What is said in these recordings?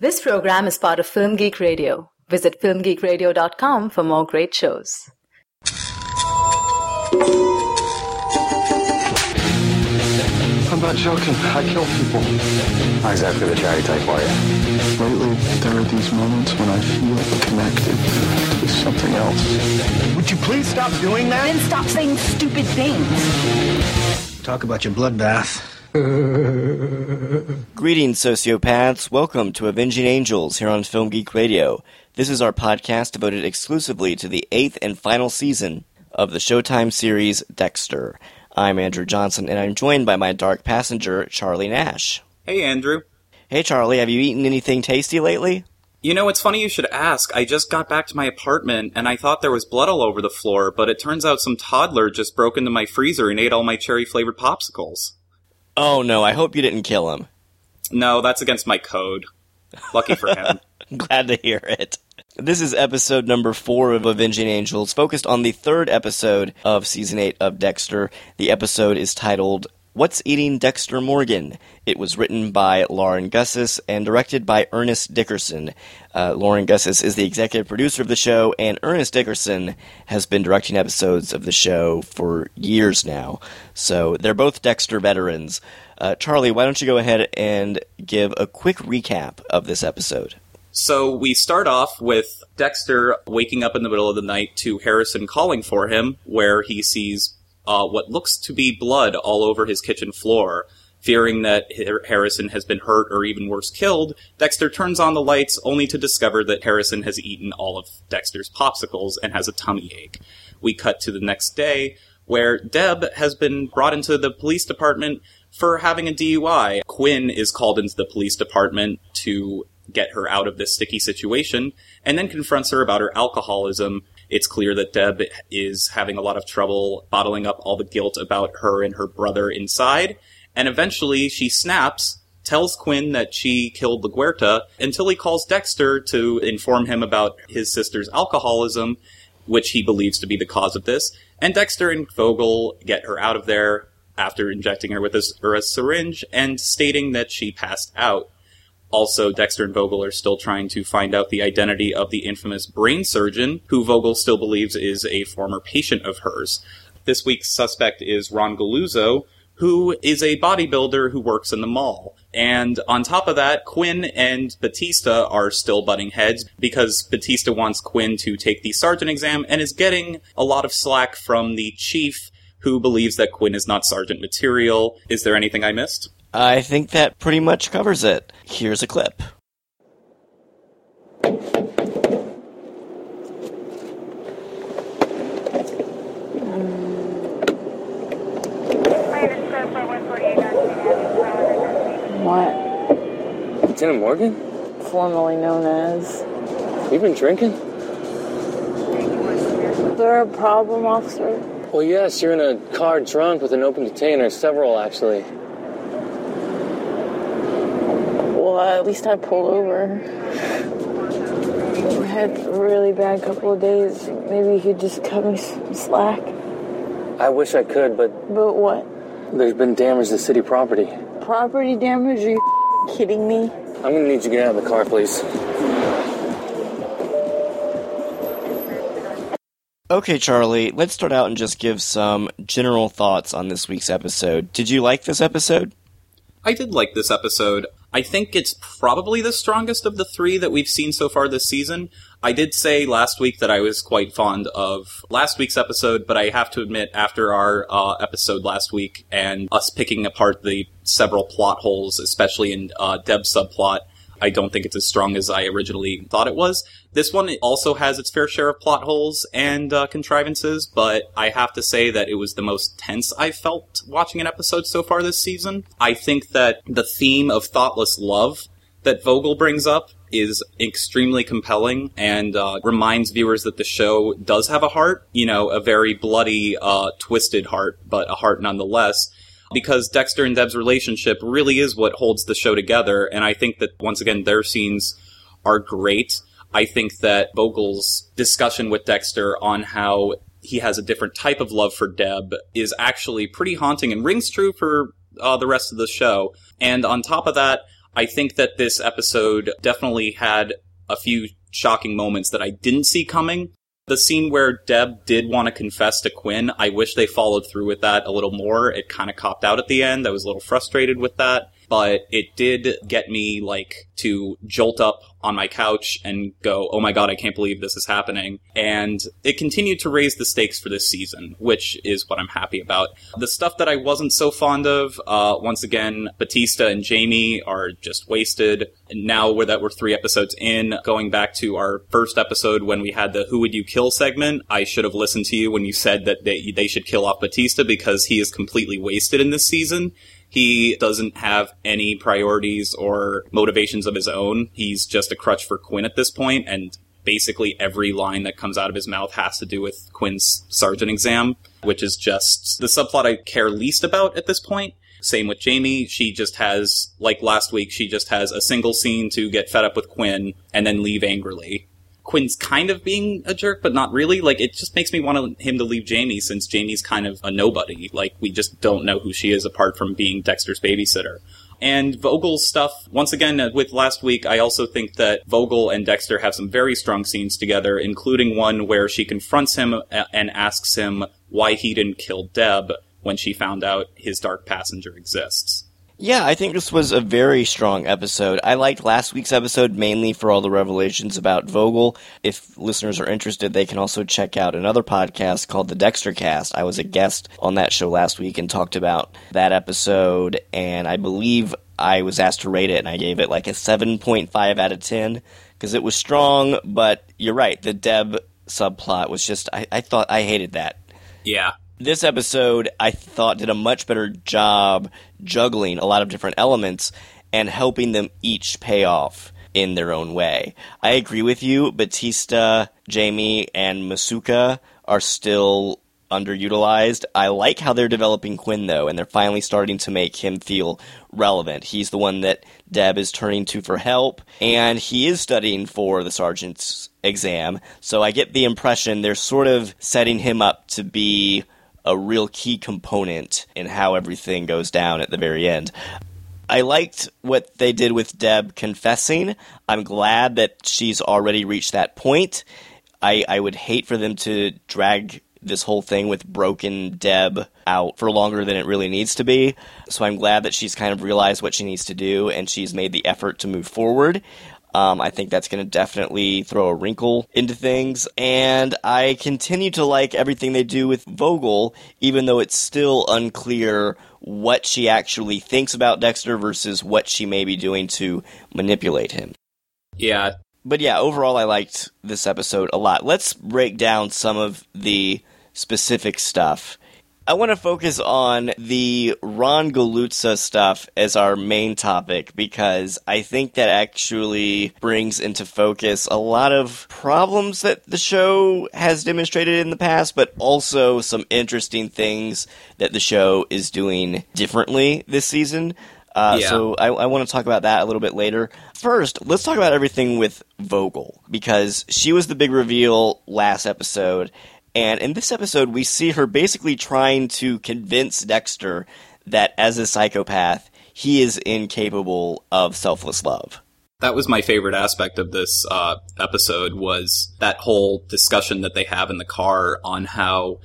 This program is part of Film Geek Radio. Visit filmgeekradio.com for more great shows. I'm not joking. I kill people. Not exactly the charity type, are you? Lately, there are these moments when I feel connected to something else. Would you please stop doing that? Then stop saying stupid things. Talk about your bloodbath. Greetings, sociopaths. Welcome to Avenging Angels here on Film Geek Radio. This is our podcast devoted exclusively to the eighth and final season of the Showtime series Dexter. I'm Andrew Johnson, and I'm joined by my dark passenger, Charlie Nash. Hey, Andrew. Hey, Charlie, have you eaten anything tasty lately? You know, it's funny you should ask. I just got back to my apartment and I thought there was blood all over the floor, but it turns out some toddler just broke into my freezer and ate all my cherry flavored popsicles. Oh no, I hope you didn't kill him. No, that's against my code. Lucky for him. Glad to hear it. This is episode number four of Avenging Angels, focused on the third episode of season eight of Dexter. The episode is titled What's Eating Dexter Morgan? It was written by Lauren Gussis and directed by Ernest Dickerson. Uh, Lauren Gussis is the executive producer of the show, and Ernest Dickerson has been directing episodes of the show for years now. So they're both Dexter veterans. Uh, Charlie, why don't you go ahead and give a quick recap of this episode? So we start off with Dexter waking up in the middle of the night to Harrison calling for him, where he sees uh, what looks to be blood all over his kitchen floor. Fearing that Harrison has been hurt or even worse killed, Dexter turns on the lights only to discover that Harrison has eaten all of Dexter's popsicles and has a tummy ache. We cut to the next day where Deb has been brought into the police department for having a DUI. Quinn is called into the police department to get her out of this sticky situation, and then confronts her about her alcoholism. It's clear that Deb is having a lot of trouble bottling up all the guilt about her and her brother inside, and eventually she snaps, tells Quinn that she killed LaGuerta, until he calls Dexter to inform him about his sister's alcoholism, which he believes to be the cause of this, and Dexter and Vogel get her out of there after injecting her with a, a syringe and stating that she passed out. Also, Dexter and Vogel are still trying to find out the identity of the infamous brain surgeon, who Vogel still believes is a former patient of hers. This week's suspect is Ron Galuzzo, who is a bodybuilder who works in the mall. And on top of that, Quinn and Batista are still butting heads because Batista wants Quinn to take the sergeant exam and is getting a lot of slack from the chief who believes that Quinn is not sergeant material. Is there anything I missed? I think that pretty much covers it. Here's a clip. What? Lieutenant Morgan? Formerly known as. You've been drinking? Is there a problem, officer? Well, yes, you're in a car drunk with an open container, several actually. Well, at least I pulled over. I had a really bad couple of days. Maybe you could just cut me some slack. I wish I could, but But what? there's been damage to city property. Property damage? Are you kidding me? I'm gonna need you to get out of the car, please. Okay, Charlie, let's start out and just give some general thoughts on this week's episode. Did you like this episode? I did like this episode. I think it's probably the strongest of the three that we've seen so far this season. I did say last week that I was quite fond of last week's episode, but I have to admit, after our uh, episode last week and us picking apart the several plot holes, especially in uh, Deb's subplot, I don't think it's as strong as I originally thought it was. This one also has its fair share of plot holes and uh, contrivances, but I have to say that it was the most tense I've felt watching an episode so far this season. I think that the theme of thoughtless love that Vogel brings up is extremely compelling and uh, reminds viewers that the show does have a heart, you know, a very bloody, uh, twisted heart, but a heart nonetheless because Dexter and Deb's relationship really is what holds the show together. And I think that once again, their scenes are great. I think that Vogel's discussion with Dexter on how he has a different type of love for Deb is actually pretty haunting and rings true for uh, the rest of the show. And on top of that, I think that this episode definitely had a few shocking moments that I didn't see coming. The scene where Deb did want to confess to Quinn, I wish they followed through with that a little more. It kind of copped out at the end. I was a little frustrated with that but it did get me like to jolt up on my couch and go, oh my god, I can't believe this is happening. And it continued to raise the stakes for this season, which is what I'm happy about. The stuff that I wasn't so fond of, uh, once again, Batista and Jamie are just wasted. And now we're that we're three episodes in, going back to our first episode when we had the Who Would You Kill segment, I should have listened to you when you said that they, they should kill off Batista because he is completely wasted in this season. He doesn't have any priorities or motivations of his own. He's just a crutch for Quinn at this point, and basically every line that comes out of his mouth has to do with Quinn's sergeant exam, which is just the subplot I care least about at this point. Same with Jamie. She just has, like last week, she just has a single scene to get fed up with Quinn and then leave angrily. Quinn's kind of being a jerk, but not really. Like, it just makes me want him to leave Jamie since Jamie's kind of a nobody. Like, we just don't know who she is apart from being Dexter's babysitter. And Vogel's stuff, once again, uh, with last week, I also think that Vogel and Dexter have some very strong scenes together, including one where she confronts him uh, and asks him why he didn't kill Deb when she found out his dark passenger exists. Yeah, I think this was a very strong episode. I liked last week's episode mainly for all the revelations about Vogel. If listeners are interested, they can also check out another podcast called the Dexter Cast. I was a guest on that show last week and talked about that episode, and I believe I was asked to rate it, and I gave it like a 7.5 out of 10 because it was strong, but you're right, the Deb subplot was just, I, I thought, I hated that. Yeah this episode I thought did a much better job juggling a lot of different elements and helping them each pay off in their own way. I agree with you. Batista, Jamie, and Masuka are still underutilized. I like how they're developing Quinn though, and they're finally starting to make him feel relevant. He's the one that Deb is turning to for help, and he is studying for the sergeant's exam. So I get the impression they're sort of setting him up to be a real key component in how everything goes down at the very end. I liked what they did with Deb confessing. I'm glad that she's already reached that point. I, I would hate for them to drag this whole thing with broken Deb out for longer than it really needs to be. So I'm glad that she's kind of realized what she needs to do and she's made the effort to move forward. Um, I think that's going to definitely throw a wrinkle into things. And I continue to like everything they do with Vogel, even though it's still unclear what she actually thinks about Dexter versus what she may be doing to manipulate him. Yeah. But yeah, overall, I liked this episode a lot. Let's break down some of the specific stuff I want to focus on the Ron Galuzzo stuff as our main topic because I think that actually brings into focus a lot of problems that the show has demonstrated in the past, but also some interesting things that the show is doing differently this season. Uh, yeah. So I, I want to talk about that a little bit later. First, let's talk about everything with Vogel because she was the big reveal last episode, and in this episode, we see her basically trying to convince Dexter that as a psychopath, he is incapable of selfless love. That was my favorite aspect of this uh, episode was that whole discussion that they have in the car on how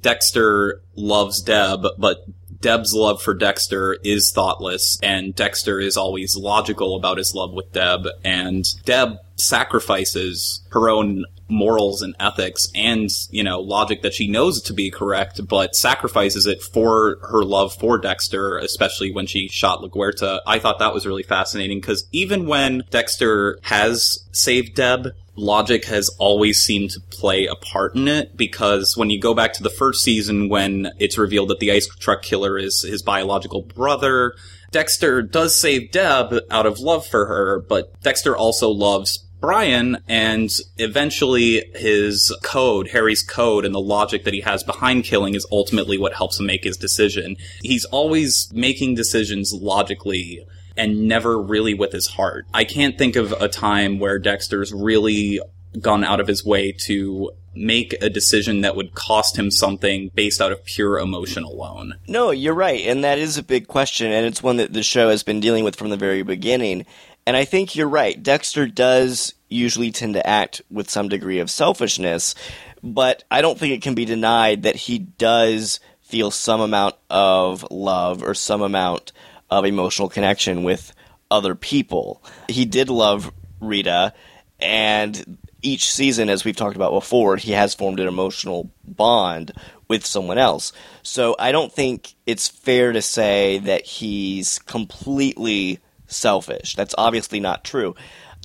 Dexter loves Deb, but Deb's love for Dexter is thoughtless, and Dexter is always logical about his love with Deb, and Deb sacrifices her own morals and ethics and, you know, logic that she knows to be correct, but sacrifices it for her love for Dexter, especially when she shot LaGuerta. I thought that was really fascinating because even when Dexter has saved Deb, logic has always seemed to play a part in it because when you go back to the first season when it's revealed that the ice truck killer is his biological brother, Dexter does save Deb out of love for her, but Dexter also loves Brian and eventually his code, Harry's code and the logic that he has behind killing is ultimately what helps him make his decision. He's always making decisions logically and never really with his heart. I can't think of a time where Dexter's really gone out of his way to make a decision that would cost him something based out of pure emotion alone. No, you're right, and that is a big question, and it's one that the show has been dealing with from the very beginning. And I think you're right. Dexter does usually tend to act with some degree of selfishness, but I don't think it can be denied that he does feel some amount of love or some amount of emotional connection with other people. He did love Rita, and each season, as we've talked about before, he has formed an emotional bond with someone else. So I don't think it's fair to say that he's completely selfish. That's obviously not true.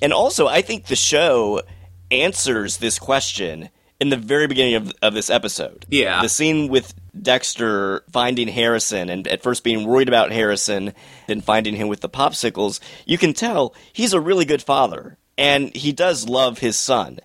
And also, I think the show answers this question in the very beginning of, of this episode. Yeah. The scene with Dexter finding Harrison and at first being worried about Harrison, then finding him with the popsicles, you can tell he's a really good father. And he does love his son.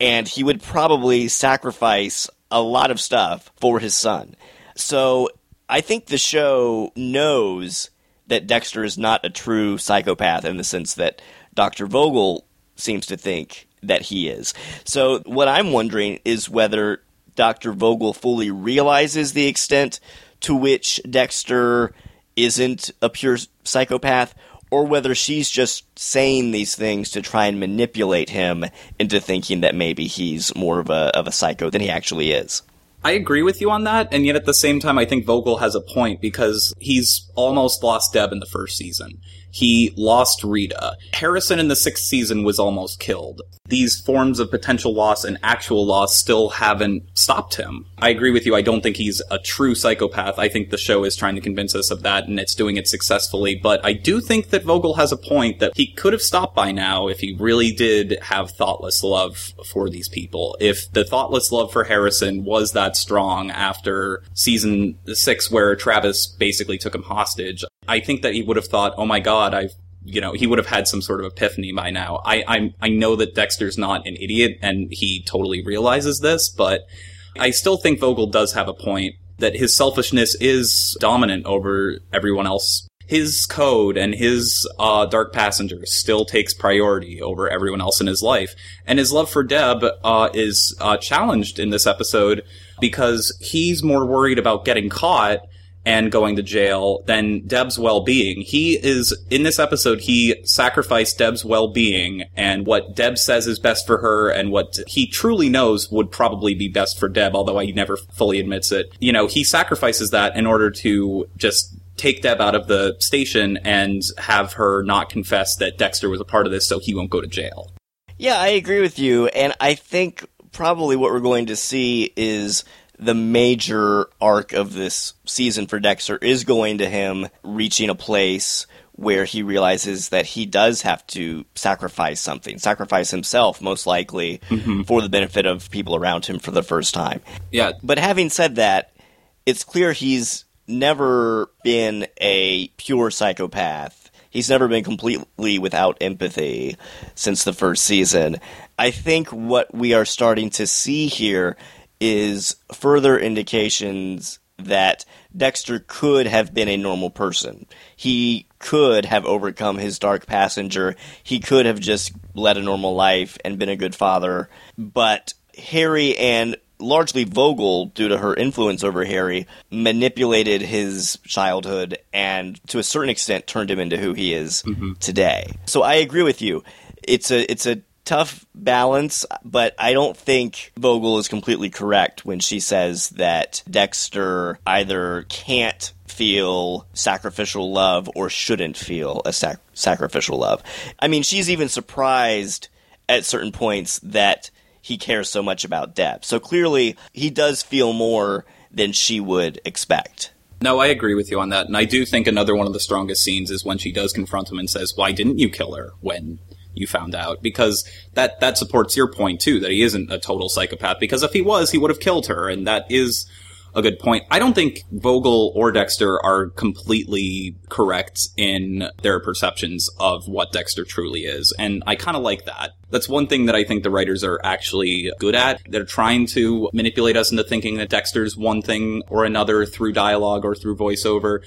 And he would probably sacrifice a lot of stuff for his son. So I think the show knows that Dexter is not a true psychopath in the sense that Dr. Vogel seems to think that he is. So what I'm wondering is whether Dr. Vogel fully realizes the extent to which Dexter isn't a pure psychopath or whether she's just saying these things to try and manipulate him into thinking that maybe he's more of a of a psycho than he actually is. I agree with you on that, and yet at the same time, I think Vogel has a point because he's almost lost Deb in the first season. He lost Rita. Harrison in the sixth season was almost killed. These forms of potential loss and actual loss still haven't stopped him. I agree with you. I don't think he's a true psychopath. I think the show is trying to convince us of that and it's doing it successfully. But I do think that Vogel has a point that he could have stopped by now if he really did have thoughtless love for these people. If the thoughtless love for Harrison was that strong after season six where Travis basically took him hostage, I think that he would have thought, oh my god, I've you know, he would have had some sort of epiphany by now. I, I, I know that Dexter's not an idiot and he totally realizes this, but I still think Vogel does have a point that his selfishness is dominant over everyone else. His code and his uh, dark passenger still takes priority over everyone else in his life, and his love for Deb uh, is uh, challenged in this episode because he's more worried about getting caught and going to jail than Deb's well-being. He is, in this episode, he sacrificed Deb's well-being and what Deb says is best for her and what he truly knows would probably be best for Deb, although he never fully admits it. You know, he sacrifices that in order to just take Deb out of the station and have her not confess that Dexter was a part of this so he won't go to jail. Yeah, I agree with you, and I think probably what we're going to see is the major arc of this season for Dexter is going to him reaching a place where he realizes that he does have to sacrifice something, sacrifice himself, most likely, Mm-hmm. for the benefit of people around him for the first time. Yeah, But having said that, it's clear he's never been a pure psychopath. He's never been completely without empathy since the first season. I think what we are starting to see here is further indications that Dexter could have been a normal person. He could have overcome his dark passenger. He could have just led a normal life and been a good father. But Harry and largely Vogel, due to her influence over Harry, manipulated his childhood and to a certain extent turned him into who he is mm-hmm. today. So I agree with you. It's a it's a tough balance, but I don't think Vogel is completely correct when she says that Dexter either can't feel sacrificial love or shouldn't feel a sac- sacrificial love. I mean, she's even surprised at certain points that he cares so much about Deb. So clearly, he does feel more than she would expect. No, I agree with you on that. And I do think another one of the strongest scenes is when she does confront him and says, Why didn't you kill her when you found out? Because that, that supports your point too, that he isn't a total psychopath. Because if he was, he would have killed her. And that is a good point. I don't think Vogel or Dexter are completely correct in their perceptions of what Dexter truly is. And I kind of like that. That's one thing that I think the writers are actually good at. They're trying to manipulate us into thinking that Dexter's one thing or another through dialogue or through voiceover.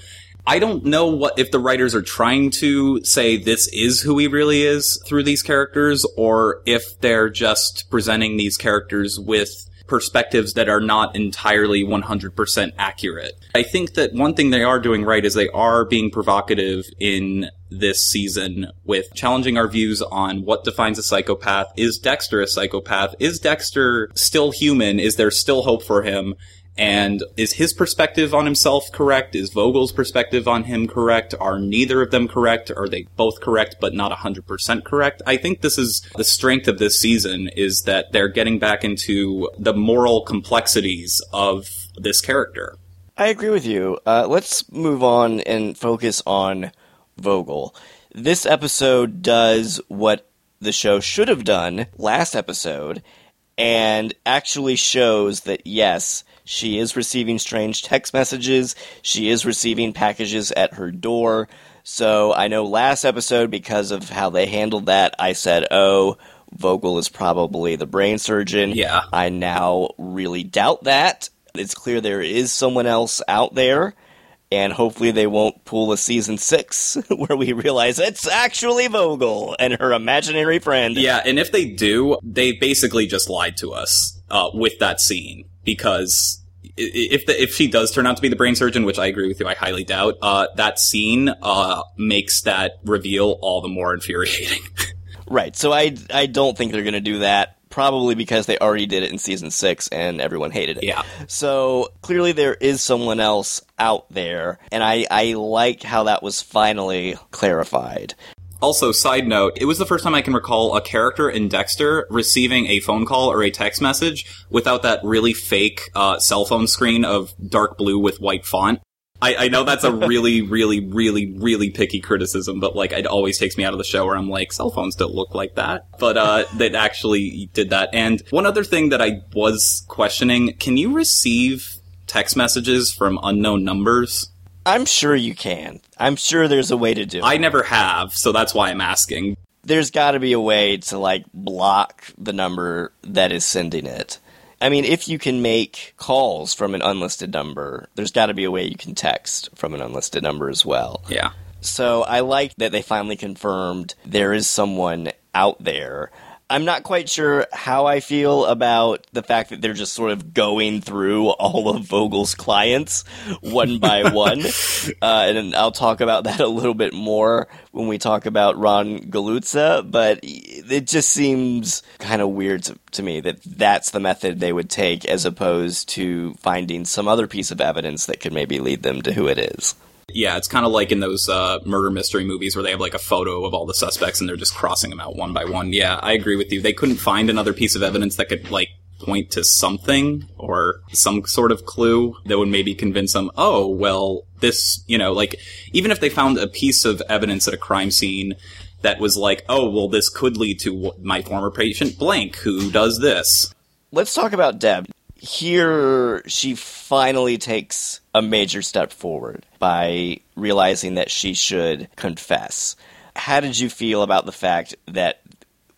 I don't know what if the writers are trying to say this is who he really is through these characters or if they're just presenting these characters with perspectives that are not entirely 100% accurate. I think that one thing they are doing right is they are being provocative in this season with challenging our views on what defines a psychopath. Is Dexter a psychopath? Is Dexter still human? Is there still hope for him? And is his perspective on himself correct? Is Vogel's perspective on him correct? Are neither of them correct? Are they both correct but not 100% correct? I think this is the strength of this season is that they're getting back into the moral complexities of this character. I agree with you. Uh, let's move on and focus on Vogel. This episode does what the show should have done last episode and actually shows that yes, she is receiving strange text messages, she is receiving packages at her door. So I know last episode, because of how they handled that, I said, oh, Vogel is probably the brain surgeon. Yeah. I now really doubt that. It's clear there is someone else out there and hopefully they won't pull a season six where we realize it's actually Vogel and her imaginary friend. Yeah, and if they do, they basically just lied to us uh, with that scene because if the, if she does turn out to be the brain surgeon, which I agree with you, I highly doubt, uh, that scene uh, makes that reveal all the more infuriating. Right. So I I don't think they're going to do that. Probably because they already did it in season six and everyone hated it. Yeah. So clearly there is someone else out there, and I I like how that was finally clarified. Also, side note, it was the first time I can recall a character in Dexter receiving a phone call or a text message without that really fake uh, cell phone screen of dark blue with white font. I, I know that's a really, really, really, really picky criticism, but like it always takes me out of the show where I'm like, cell phones don't look like that. But uh that actually did that. And one other thing that I was questioning, can you receive text messages from unknown numbers? I'm sure you can. I'm sure there's a way to do it. I never have, so that's why I'm asking. there's got to be a way to like block the number that is sending it. I mean, if you can make calls from an unlisted number, there's got to be a way you can text from an unlisted number as well. Yeah. So I like that they finally confirmed there is someone out there. I'm not quite sure how I feel about the fact that they're just sort of going through all of Vogel's clients one by one. Uh, and I'll talk about that a little bit more when we talk about Ron Galuzzo, but it just seems kind of weird to, to me that that's the method they would take as opposed to finding some other piece of evidence that could maybe lead them to who it is. Yeah, it's kind of like in those uh, murder mystery movies where they have like a photo of all the suspects and they're just crossing them out one by one. Yeah, I agree with you. They couldn't find another piece of evidence that could like point to something or some sort of clue that would maybe convince them, oh, well, this, you know, like even if they found a piece of evidence at a crime scene that was like, oh, well, this could lead to my former patient blank who does this. let's talk about Deb. Here, she finally takes a major step forward by realizing that she should confess. How did you feel about the fact that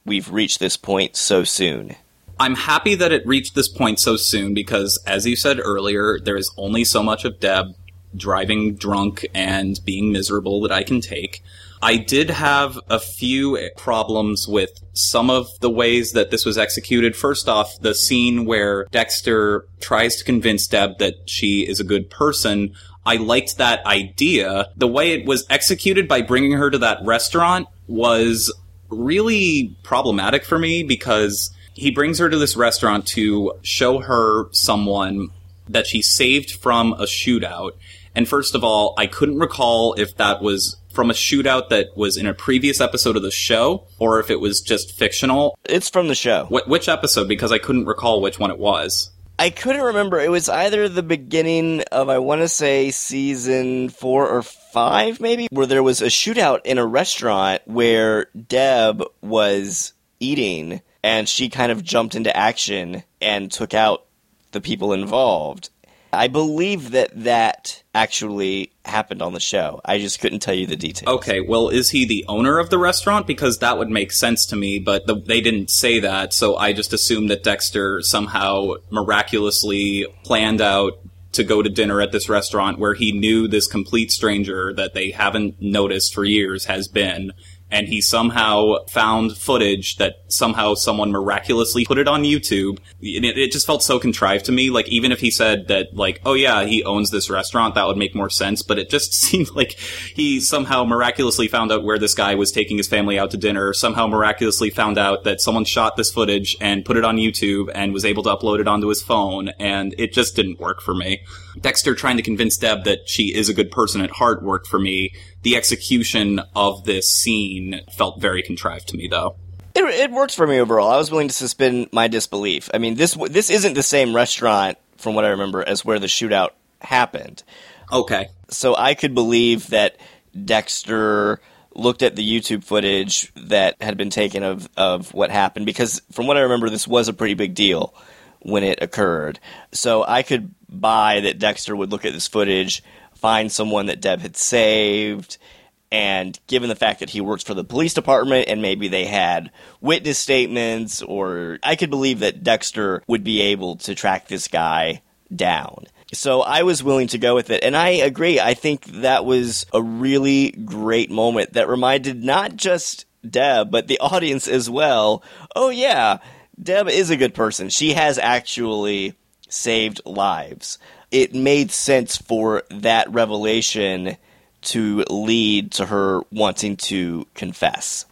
we've reached this point so soon? I'm happy that it reached this point so soon because, as you said earlier, there is only so much of Deb driving drunk and being miserable that I can take. I did have a few problems with some of the ways that this was executed. First off, the scene where Dexter tries to convince Deb that she is a good person. I liked that idea. The way it was executed by bringing her to that restaurant was really problematic for me because he brings her to this restaurant to show her someone that she saved from a shootout. And first of all, I couldn't recall if that was from a shootout that was in a previous episode of the show or if it was just fictional. It's from the show. Wh- which episode? Because I couldn't recall which one it was. I couldn't remember. It was either the beginning of, I want to say, season four or five, maybe, where there was a shootout in a restaurant where Deb was eating and she kind of jumped into action and took out the people involved. I believe that that actually happened on the show. I just couldn't tell you the details. Okay, well, is he the owner of the restaurant? Because that would make sense to me, but the, they didn't say that, so I just assumed that Dexter somehow miraculously planned out to go to dinner at this restaurant where he knew this complete stranger that they haven't noticed for years has been, and he somehow found footage that somehow someone miraculously put it on YouTube. It, it just felt so contrived to me. Like, even if he said that, like, oh yeah, he owns this restaurant, that would make more sense, but it just seemed like he somehow miraculously found out where this guy was taking his family out to dinner, somehow miraculously found out that someone shot this footage and put it on YouTube and was able to upload it onto his phone, and it just didn't work for me. Dexter trying to convince Deb that she is a good person at heart worked for me. The execution of this scene felt very contrived to me, though. It, it worked for me overall. I was willing to suspend my disbelief. I mean, this this isn't the same restaurant, from what I remember, as where the shootout happened. Okay. So I could believe that Dexter looked at the YouTube footage that had been taken of, of what happened because from what I remember this was a pretty big deal when it occurred. So I could buy that Dexter would look at this footage, find someone that Deb had saved, and given the fact that he works for the police department and maybe they had witness statements or I could believe that Dexter would be able to track this guy down. So I was willing to go with it. And I agree. I think that was a really great moment that reminded not just Deb, but the audience as well. Oh, yeah, Deb is a good person. She has actually saved lives. It made sense for that revelation to lead to her wanting to confess.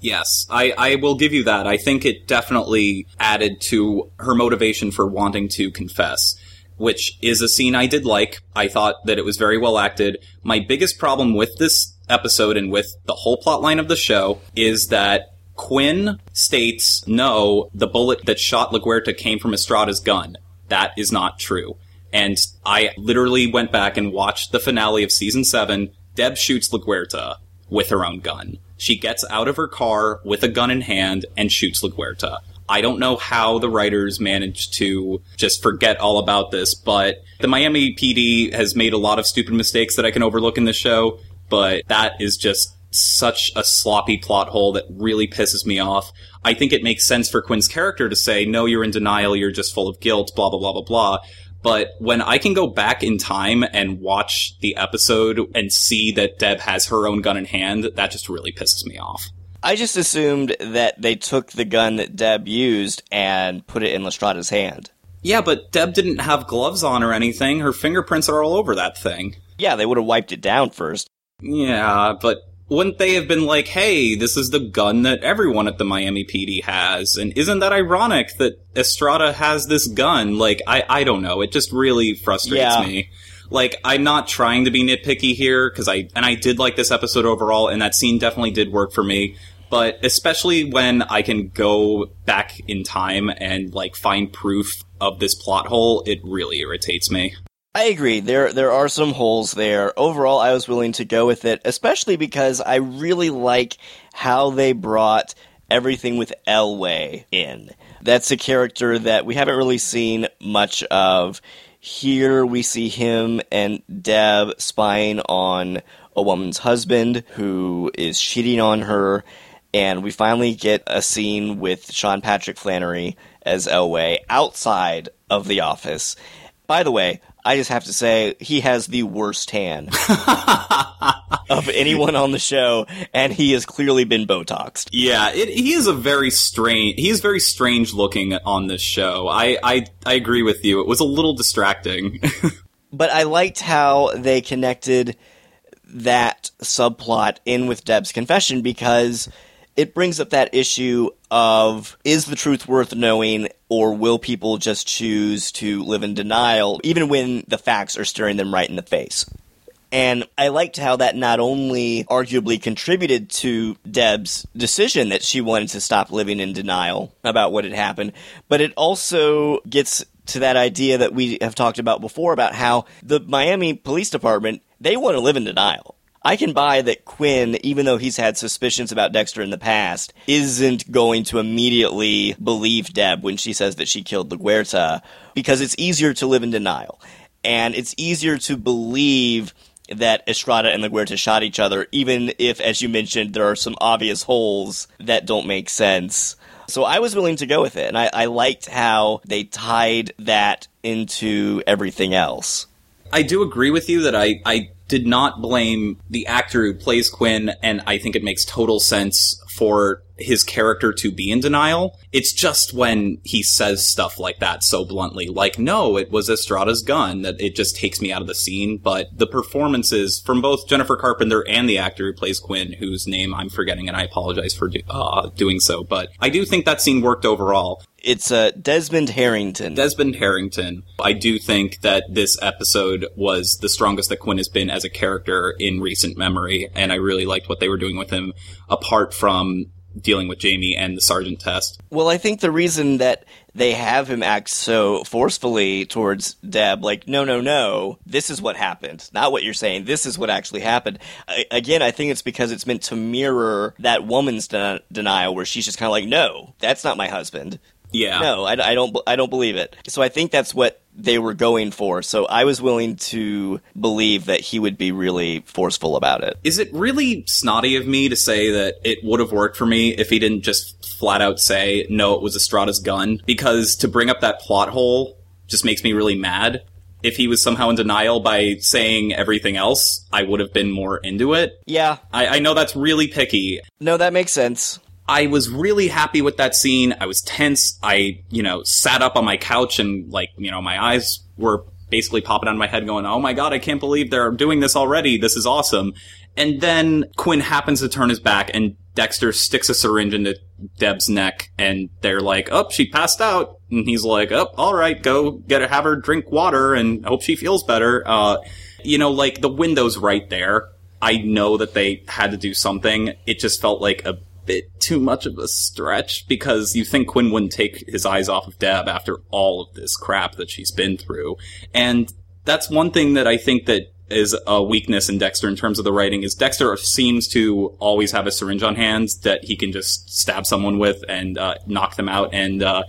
Yes, I, I will give you that. I think it definitely added to her motivation for wanting to confess which is a scene I did like. I thought that it was very well acted. My biggest problem with this episode and with the whole plot line of the show is that Quinn states, no, the bullet that shot LaGuerta came from Estrada's gun. That is not true. And I literally went back and watched the finale of season seven. Deb shoots LaGuerta with her own gun. She gets out of her car with a gun in hand and shoots LaGuerta. I don't know how the writers managed to just forget all about this, but the Miami PD has made a lot of stupid mistakes that I can overlook in the show, but that is just such a sloppy plot hole that really pisses me off. I think it makes sense for Quinn's character to say, no, you're in denial, you're just full of guilt, blah, blah, blah, blah, blah. But when I can go back in time and watch the episode and see that Deb has her own gun in hand, that just really pisses me off. I just assumed that they took the gun that Deb used and put it in Lestrada's hand. Yeah, but Deb didn't have gloves on or anything. Her fingerprints are all over that thing. Yeah, they would have wiped it down first. Yeah, but wouldn't they have been like, hey, this is the gun that everyone at the Miami PD has? And isn't that ironic that Estrada has this gun? Like, I, I don't know. It just really frustrates Yeah. me. Like, I'm not trying to be nitpicky here, because I, and I did like this episode overall, and that scene definitely did work for me. But especially when I can go back in time and, like, find proof of this plot hole, it really irritates me. I agree. There there are some holes there. Overall, I was willing to go with it, especially because I really like how they brought everything with Elway in. That's a character that we haven't really seen much of. Here we see him and Deb spying on a woman's husband who is cheating on her, and we finally get a scene with Sean Patrick Flanery as Elway outside of the office. By the way, I just have to say he has the worst tan of anyone on the show, and he has clearly been Botoxed. Yeah, it, he is a very strange. He is very strange looking on this show. I, I I agree with you. It was a little distracting. But I liked how they connected that subplot in with Deb's confession because it brings up that issue of is the truth worth knowing or will people just choose to live in denial even when the facts are staring them right in the face? And I liked how that not only arguably contributed to Deb's decision that she wanted to stop living in denial about what had happened, but it also gets to that idea that we have talked about before about how the Miami Police Department, they want to live in denial. I can buy that Quinn, even though he's had suspicions about Dexter in the past, isn't going to immediately believe Deb when she says that she killed LaGuerta because it's easier to live in denial. And it's easier to believe that Estrada and LaGuerta shot each other, even if, as you mentioned, there are some obvious holes that don't make sense. So I was willing to go with it, and I, I liked how they tied that into everything else. I do agree with you that I I did not blame the actor who plays Quinn, and I think it makes total sense for his character to be in denial. It's just when he says stuff like that so bluntly, like, no, it was Estrada's gun, that it just takes me out of the scene. But the performances from both Jennifer Carpenter and the actor who plays Quinn, whose name I'm forgetting, and I apologize for do- uh, doing so, but I do think that scene worked overall. It's uh, Desmond Harrington. Desmond Harrington. I do think that this episode was the strongest that Quinn has been as a character in recent memory, and I really liked what they were doing with him, apart from dealing with Jamie and the sergeant test. Well, I think the reason that they have him act so forcefully towards Deb, like, no, no, no, this is what happened. Not what you're saying. This is what actually happened. I, again, I think it's because it's meant to mirror that woman's de- denial where she's just kind of like, no, that's not my husband. Yeah. No, I, I don't. I don't believe it. So I think that's what they were going for. So I was willing to believe that he would be really forceful about it. Is it really snotty of me to say that it would have worked for me if he didn't just flat out say, no, it was Estrada's gun? Because to bring up that plot hole just makes me really mad. If he was somehow in denial by saying everything else, I would have been more into it. Yeah. I, I know that's really picky. No, that makes sense. I was really happy with that scene. I was tense. I, you know, sat up on my couch and like, you know, my eyes were basically popping out of my head going, Oh my God, I can't believe they're doing this already. This is awesome. And then Quinn happens to turn his back and Dexter sticks a syringe into Deb's neck and they're like, Oh, she passed out. And he's like, Oh, all right, go get her, have her drink water and hope she feels better. Uh, you know, like the window's right there. I know that they had to do something. It just felt like a bit too much of a stretch because you think Quinn wouldn't take his eyes off of Deb after all of this crap that she's been through. And that's one thing that I think that is a weakness in Dexter in terms of the writing is Dexter seems to always have a syringe on hand that he can just stab someone with and uh, knock them out and uh,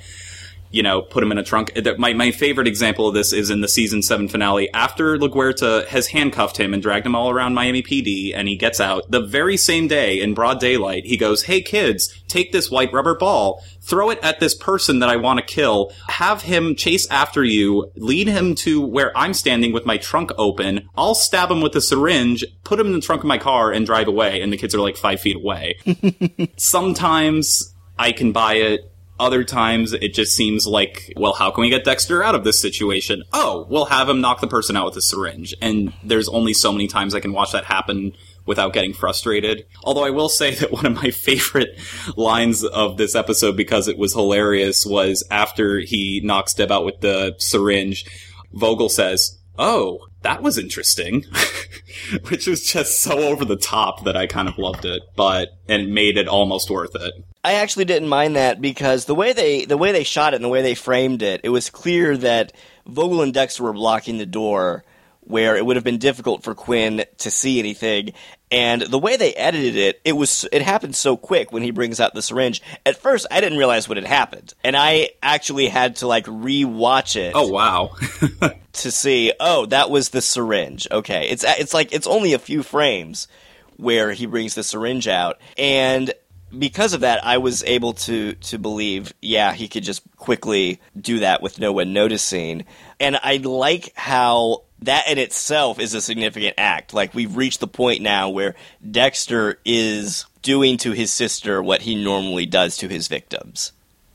you know, put him in a trunk. My, my favorite example of this is in the season seven finale. After LaGuerta has handcuffed him and dragged him all around Miami PD and he gets out, the very same day in broad daylight, he goes, Hey kids, take this white rubber ball, throw it at this person that I want to kill, have him chase after you, lead him to where I'm standing with my trunk open. I'll stab him with a syringe, put him in the trunk of my car and drive away. And the kids are like five feet away. Sometimes I can buy it. Other times it just seems like, well, how can we get Dexter out of this situation? Oh, we'll have him knock the person out with a syringe. And there's only so many times I can watch that happen without getting frustrated. Although I will say that one of my favorite lines of this episode, because it was hilarious, was after he knocks Deb out with the syringe, Vogel says, Oh, that was interesting. Which was just so over the top that I kind of loved it, but, and made it almost worth it. I actually didn't mind that because the way they the way they shot it and the way they framed it, it was clear that Vogel and Dexter were blocking the door where it would have been difficult for Quinn to see anything. And the way they edited it, it was it happened so quick when he brings out the syringe. At first, I didn't realize what had happened, and I actually had to like re-watch it. Oh wow! to see, oh, that was the syringe. Okay, it's it's like it's only a few frames where he brings the syringe out, and because of that, I was able to to believe, yeah, he could just quickly do that with no one noticing. And I like how that in itself is a significant act. Like we've reached the point now where Dexter is doing to his sister what he normally does to his victims.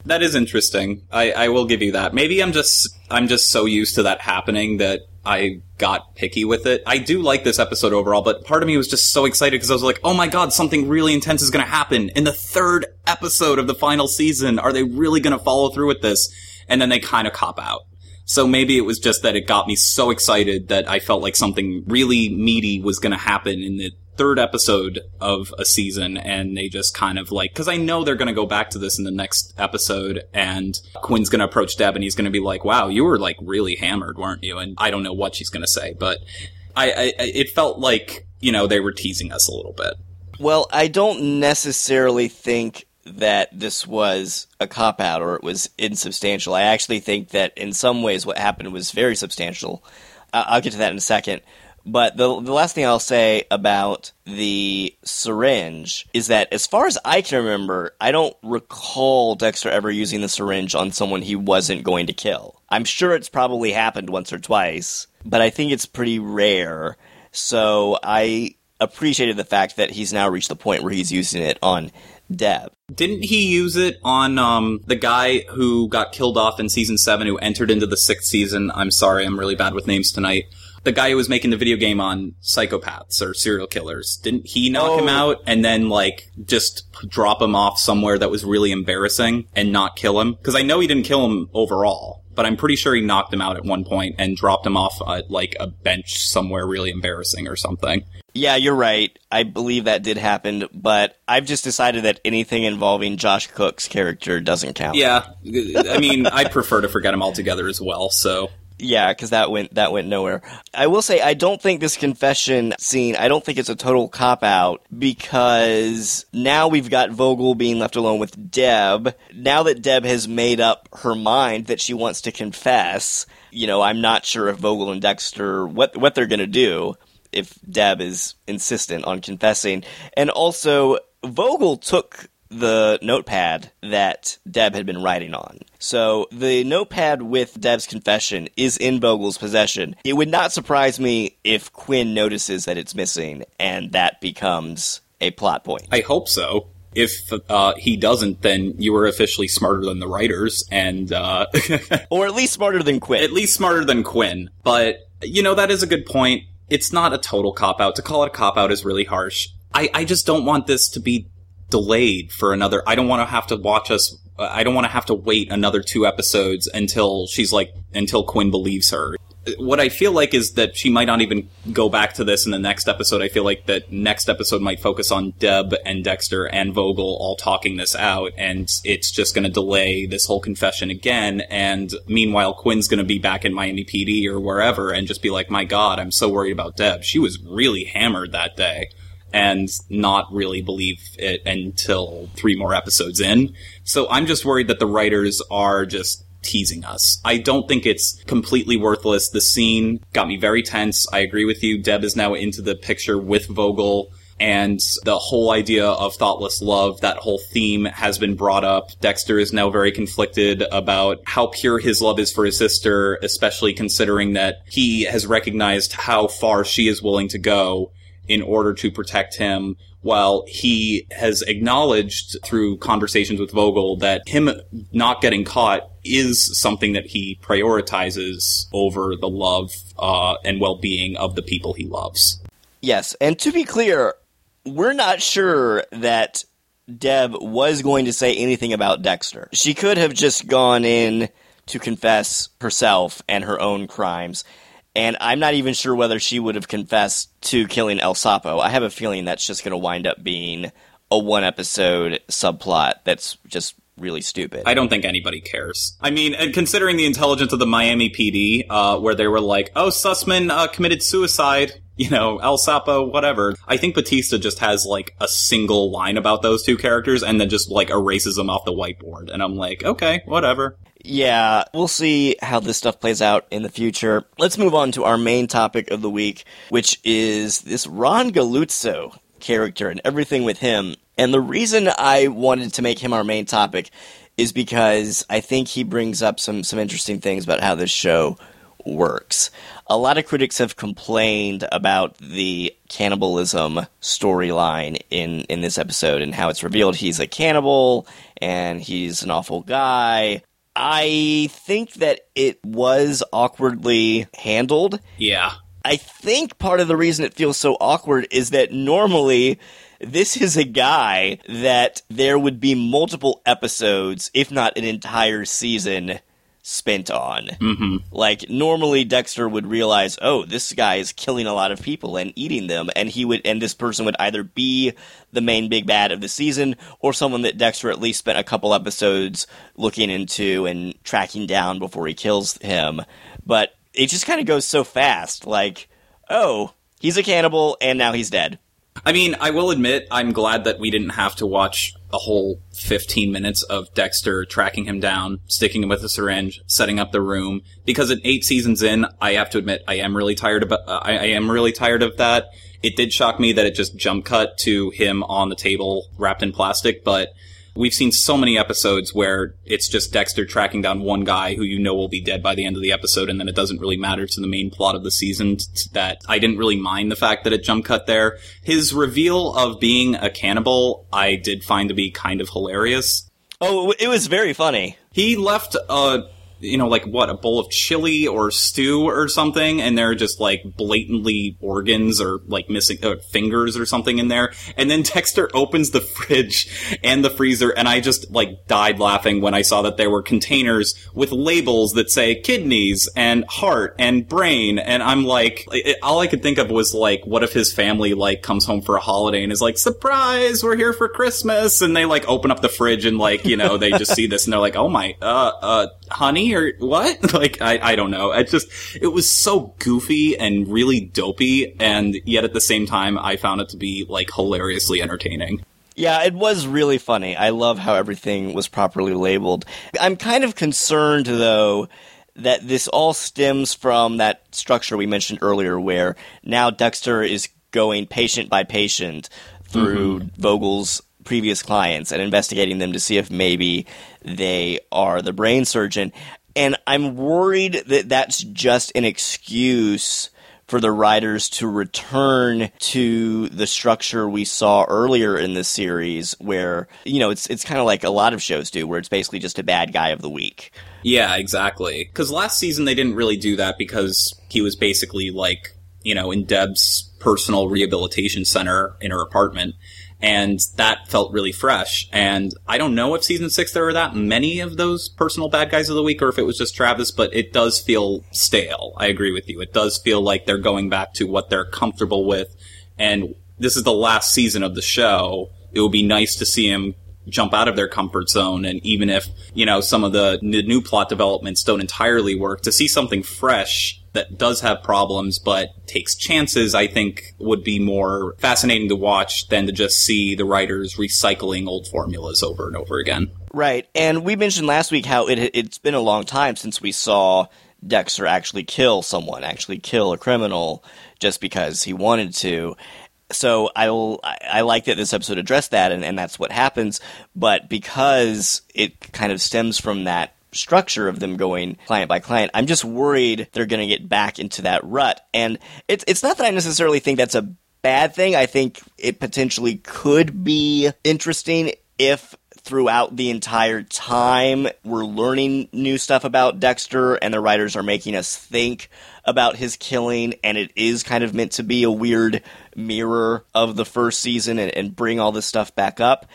That is interesting. I, I will give you that. Maybe I'm just I'm just so used to that happening that I got picky with it. I do like this episode overall, but part of me was just so excited because I was like, oh my god, something really intense is going to happen in the third episode of the final season. Are they really going to follow through with this? And then they kind of cop out. So maybe it was just that it got me so excited that I felt like something really meaty was going to happen in the third episode of a season and they just kind of like because i know they're going to go back to this in the next episode and quinn's going to approach deb and he's going to be like wow you were like really hammered weren't you? And i don't know what she's going to say but I, I it felt like you know they were teasing us a little bit. Well, I don't necessarily think that this was a cop out or it was insubstantial. I actually think that in some ways what happened was very substantial. Uh, I'll get to that in a second. But the the last thing I'll say about the syringe is that as far as I can remember, I don't recall Dexter ever using the syringe on someone he wasn't going to kill. I'm sure it's probably happened once or twice, but I think it's pretty rare. So I appreciated the fact that he's now reached the point where he's using it on Deb. Didn't he use it on um, the guy who got killed off in season seven, who entered into the sixth season? I'm sorry, I'm really bad with names tonight. The guy who was making the video game on psychopaths or serial killers. Didn't he knock him Oh. out and then like just drop him off somewhere that was really embarrassing and not kill him? Because I know he didn't kill him overall, but I'm pretty sure he knocked him out at one point and dropped him off at like a bench somewhere really embarrassing or something. Yeah, you're right. I believe that did happen, but I've just decided that anything involving Josh Cooke's character doesn't count. Yeah, I mean, I'd prefer to forget him altogether as well. So Yeah, because that went that went nowhere. I will say I don't think this confession scene. I don't think it's a total cop out because now we've got Vogel being left alone with Deb. Now that Deb has made up her mind that she wants to confess, you know, I'm not sure if Vogel and Dexter what what they're gonna do if Deb is insistent on confessing, and also Vogel took the notepad that Deb had been writing on. So the notepad with Deb's confession is in Vogel's possession. It would not surprise me if Quinn notices that it's missing and that becomes a plot point. I hope so. If uh, he doesn't, then you are officially smarter than the writers, and uh, Or at least smarter than Quinn. at least smarter than Quinn. But you know that is a good point. It's not a total cop out. To call it a cop out is really harsh. I, I just don't want this to be delayed for another. I don't want to have to watch us. I don't want to have to wait another two episodes until she's like until Quinn believes her. What I feel like is that she might not even go back to this in the next episode. I feel like that next episode might focus on Deb and Dexter and Vogel all talking this out, and it's just going to delay this whole confession again. And meanwhile, Quinn's going to be back in Miami PD or wherever and just be like, "My God, I'm so worried about Deb. She was really hammered that day." And not really believe it until three more episodes in. So I'm just worried that the writers are just teasing us. I don't think it's completely worthless. The scene got me very tense. I agree with you. Deb is now into the picture with Vogel. And the whole idea of thoughtless love, that whole theme has been brought up. Dexter is now very conflicted about how pure his love is for his sister, especially considering that he has recognized how far she is willing to go in order to protect him while he has acknowledged through conversations with Vogel that him not getting caught is something that he prioritizes over the love uh, and well-being of the people he loves. Yes, and to be clear, we're not sure that Deb was going to say anything about Dexter. She could have just gone in to confess herself and her own crimes. And I'm not even sure whether she would have confessed to killing El Sapo. I have a feeling that's just going to wind up being a one episode subplot that's just really stupid. I don't think anybody cares. I mean, and considering the intelligence of the Miami PD, uh, where they were like, "Oh, Sussman uh, committed suicide," you know, El Sapo, whatever. I think Batista just has like a single line about those two characters, and then just like erases them off the whiteboard. And I'm like, okay, whatever. Yeah, we'll see how this stuff plays out in the future. Let's move on to our main topic of the week, which is this Ron Galuzzo character and everything with him. And the reason I wanted to make him our main topic is because I think he brings up some, some interesting things about how this show works. A lot of critics have complained about the cannibalism storyline in, in this episode and how it's revealed he's a cannibal and he's an awful guy. I think that it was awkwardly handled. Yeah. I think part of the reason it feels so awkward is that normally this is a guy that there would be multiple episodes, if not an entire season, spent on. Mm-hmm. Like normally Dexter would realize, oh, this guy is killing a lot of people and eating them, and he would, and this person would either be the main big bad of the season or someone that Dexter at least spent a couple episodes looking into and tracking down before he kills him. But it just kind of goes so fast, like, oh, he's a cannibal and now he's dead. I mean, I will admit, I'm glad that we didn't have to watch a whole 15 minutes of Dexter tracking him down, sticking him with a syringe, setting up the room. Because at eight seasons in, I have to admit, I am really tired of. Uh, I, I am really tired of that. It did shock me that it just jump cut to him on the table, wrapped in plastic, but We've seen so many episodes where it's just Dexter tracking down one guy who you know will be dead by the end of the episode, and then it doesn't really matter to the main plot of the season. That I didn't really mind the fact that it jump cut there. His reveal of being a cannibal, I did find to be kind of hilarious. Oh, it was very funny. He left a, you know, like what, a bowl of chili or stew or something, and there are just like blatantly organs or like missing uh, fingers or something in there. And then Dexter opens the fridge and the freezer, and I just like died laughing when I saw that there were containers with labels that say kidneys and heart and brain. And I'm like, it, all I could think of was like, what if his family like comes home for a holiday and is like, surprise, we're here for Christmas, and they like open up the fridge and like, you know, they just see this and they're like, oh my, uh, uh, honey or what? like, I, I don't know. It just, it was so goofy and really dopey, and yet at the same time, I found it to be like hilariously entertaining. Yeah, it was really funny. I love how everything was properly labeled. I'm kind of concerned, though, that this all stems from that structure we mentioned earlier, where now Dexter is going patient by patient through mm-hmm. Vogel's previous clients and investigating them to see if maybe they are the brain surgeon. And I'm worried that that's just an excuse for the writers to return to the structure we saw earlier in the series where you know it's it's kind of like a lot of shows do where it's basically just a bad guy of the week Yeah, exactly. Because last season they didn't really do that because he was basically like, you know, in Deb's personal rehabilitation center in her apartment. And that felt really fresh. And I don't know if season six there were that many of those personal bad guys of the week or if it was just Travis, but it does feel stale. I agree with you. It does feel like they're going back to what they're comfortable with. And this is the last season of the show. It would be nice to see him jump out of their comfort zone and even if you know some of the new plot developments don't entirely work to see something fresh that does have problems but takes chances i think would be more fascinating to watch than to just see the writers recycling old formulas over and over again. Right. And we mentioned last week how it it's been a long time since we saw Dexter actually kill someone actually kill a criminal just because he wanted to. So I will, I like that this episode addressed that, and, and that's what happens. But because it kind of stems from that structure of them going client by client, I'm just worried they're going to get back into that rut. And it's it's not that I necessarily think that's a bad thing. I think it potentially could be interesting if throughout the entire time we're learning new stuff about Dexter and the writers are making us think about his killing and it is kind of meant to be a weird mirror of the first season and, and bring all this stuff back up.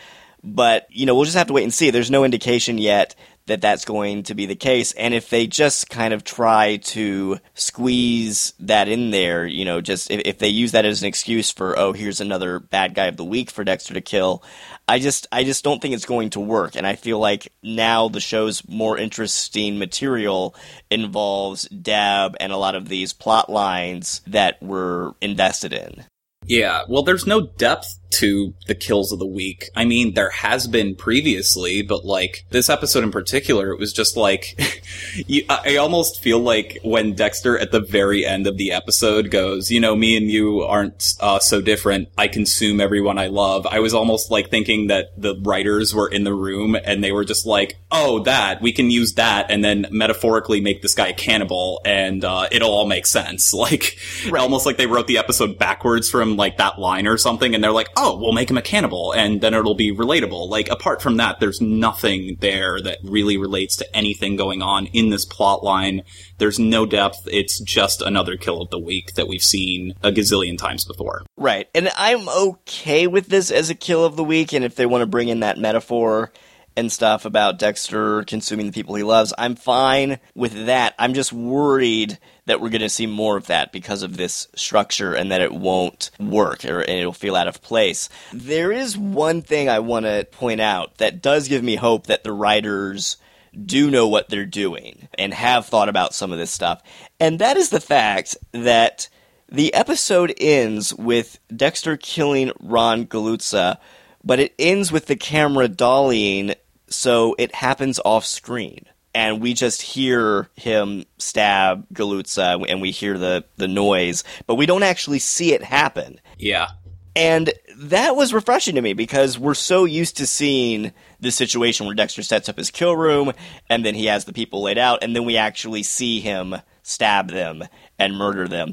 But, you know, we'll just have to wait and see. There's no indication yet that that's going to be the case. And if they just kind of try to squeeze that in there, you know, just if, if they use that as an excuse for, oh, here's another bad guy of the week for Dexter to kill, I just, I just don't think it's going to work. And I feel like now the show's more interesting material involves Deb and a lot of these plot lines that we're invested in. Yeah, well, there's no depth to the kills of the week. I mean, there has been previously, but like this episode in particular, it was just like you, I almost feel like when Dexter at the very end of the episode goes, you know, me and you aren't uh, so different. I consume everyone I love. I was almost like thinking that the writers were in the room and they were just like, oh, that we can use that, and then metaphorically make this guy a cannibal, and uh, it'll all make sense. Like almost like they wrote the episode backwards from like that line or something, and they're like, oh, Oh, we'll make him a cannibal, and then it'll be relatable. Like apart from that, there's nothing there that really relates to anything going on in this plot line. There's no depth. It's just another kill of the week that we've seen a gazillion times before. Right. And I'm okay with this as a kill of the week, and if they want to bring in that metaphor and stuff about Dexter consuming the people he loves, I'm fine with that. I'm just worried that we're going to see more of that because of this structure and that it won't work or it'll feel out of place. There is one thing I want to point out that does give me hope that the writers do know what they're doing and have thought about some of this stuff. And that is the fact that the episode ends with Dexter killing Ron Galuzzo, but it ends with the camera dollying, so it happens off screen. And we just hear him stab Galuzzo, and we hear the, the noise, but we don't actually see it happen. Yeah. And that was refreshing to me because we're so used to seeing this situation where Dexter sets up his kill room and then he has the people laid out and then we actually see him stab them and murder them.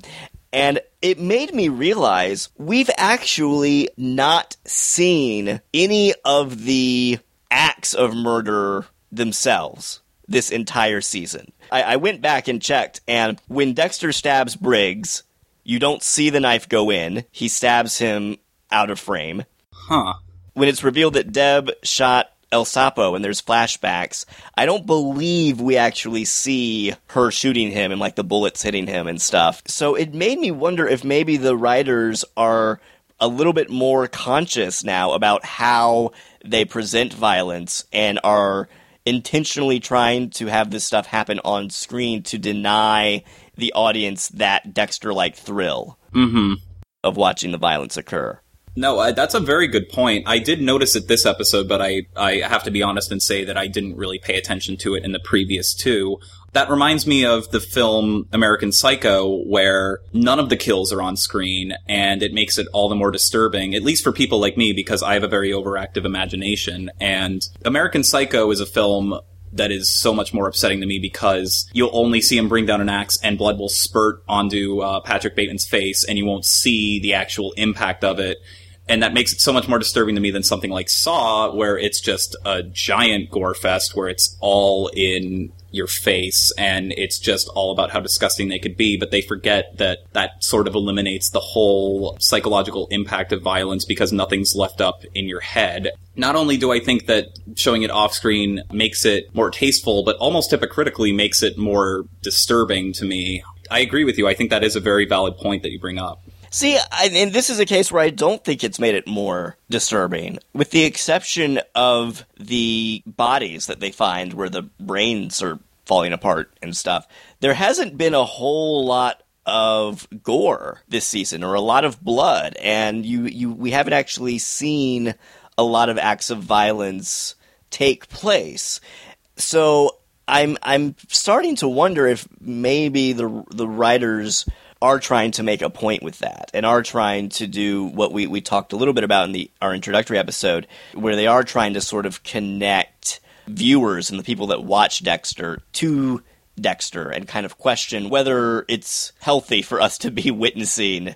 And it made me realize we've actually not seen any of the acts of murder themselves this entire season. I, I went back and checked, and when Dexter stabs Briggs, you don't see the knife go in. He stabs him out of frame. Huh. When it's revealed that Deb shot El Sapo and there's flashbacks, I don't believe we actually see her shooting him and like the bullets hitting him and stuff. So it made me wonder if maybe the writers are a little bit more conscious now about how they present violence and are intentionally trying to have this stuff happen on screen to deny the audience that Dexter like thrill Mm-hmm. of watching the violence occur. No, uh, that's a very good point. I did notice it this episode, but I, I have to be honest and say that I didn't really pay attention to it in the previous two. That reminds me of the film American Psycho, where none of the kills are on screen, and it makes it all the more disturbing, at least for people like me, because I have a very overactive imagination. And American Psycho is a film that is so much more upsetting to me because you'll only see him bring down an axe and blood will spurt onto uh, Patrick Bateman's face, and you won't see the actual impact of it and that makes it so much more disturbing to me than something like Saw, where it's just a giant gore fest, where it's all in your face, and it's just all about how disgusting they could be. But they forget that that sort of eliminates the whole psychological impact of violence because nothing's left up in your head. Not only do I think that showing it off screen makes it more tasteful, but almost hypocritically makes it more disturbing to me. I agree with you. I think that is a very valid point that you bring up. See, I, and this is a case where I don't think it's made it more disturbing, with the exception of the bodies that they find where the brains are falling apart and stuff. There hasn't been a whole lot of gore this season or a lot of blood and you, you we haven't actually seen a lot of acts of violence take place. So I'm I'm starting to wonder if maybe the the writers are trying to make a point with that and are trying to do what we, we talked a little bit about in the our introductory episode, where they are trying to sort of connect viewers and the people that watch Dexter to Dexter and kind of question whether it's healthy for us to be witnessing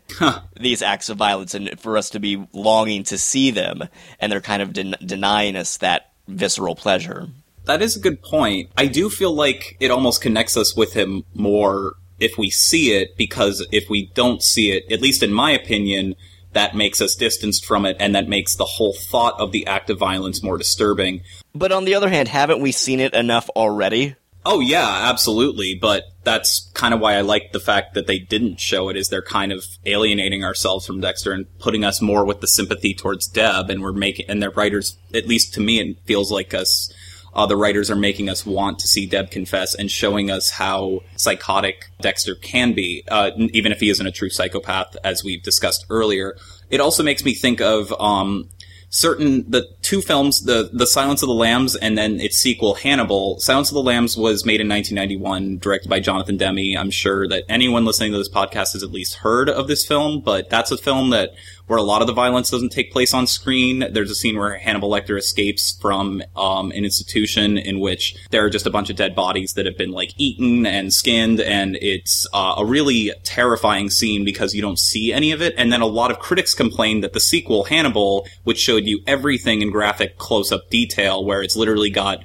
these acts of violence and for us to be longing to see them, and they're kind of den- denying us that visceral pleasure. That is a good point. I do feel like it almost connects us with him more if we see it, because if we don't see it, at least in my opinion, that makes us distanced from it, and that makes the whole thought of the act of violence more disturbing. But on the other hand, haven't we seen it enough already? Oh yeah, absolutely. But that's kind of why I like the fact that they didn't show it. Is they're kind of alienating ourselves from Dexter and putting us more with the sympathy towards Deb, and we're making and their writers, at least to me, it feels like us. Uh, the writers are making us want to see Deb confess and showing us how psychotic Dexter can be, uh, even if he isn't a true psychopath, as we've discussed earlier. It also makes me think of um, certain the two films, the the Silence of the Lambs and then its sequel Hannibal. Silence of the Lambs was made in 1991, directed by Jonathan Demme. I'm sure that anyone listening to this podcast has at least heard of this film, but that's a film that where a lot of the violence doesn't take place on screen. There's a scene where Hannibal Lecter escapes from um, an institution in which there are just a bunch of dead bodies that have been like eaten and skinned, and it's uh, a really terrifying scene because you don't see any of it. And then a lot of critics complained that the sequel Hannibal, which showed you everything in graphic close-up detail, where it's literally got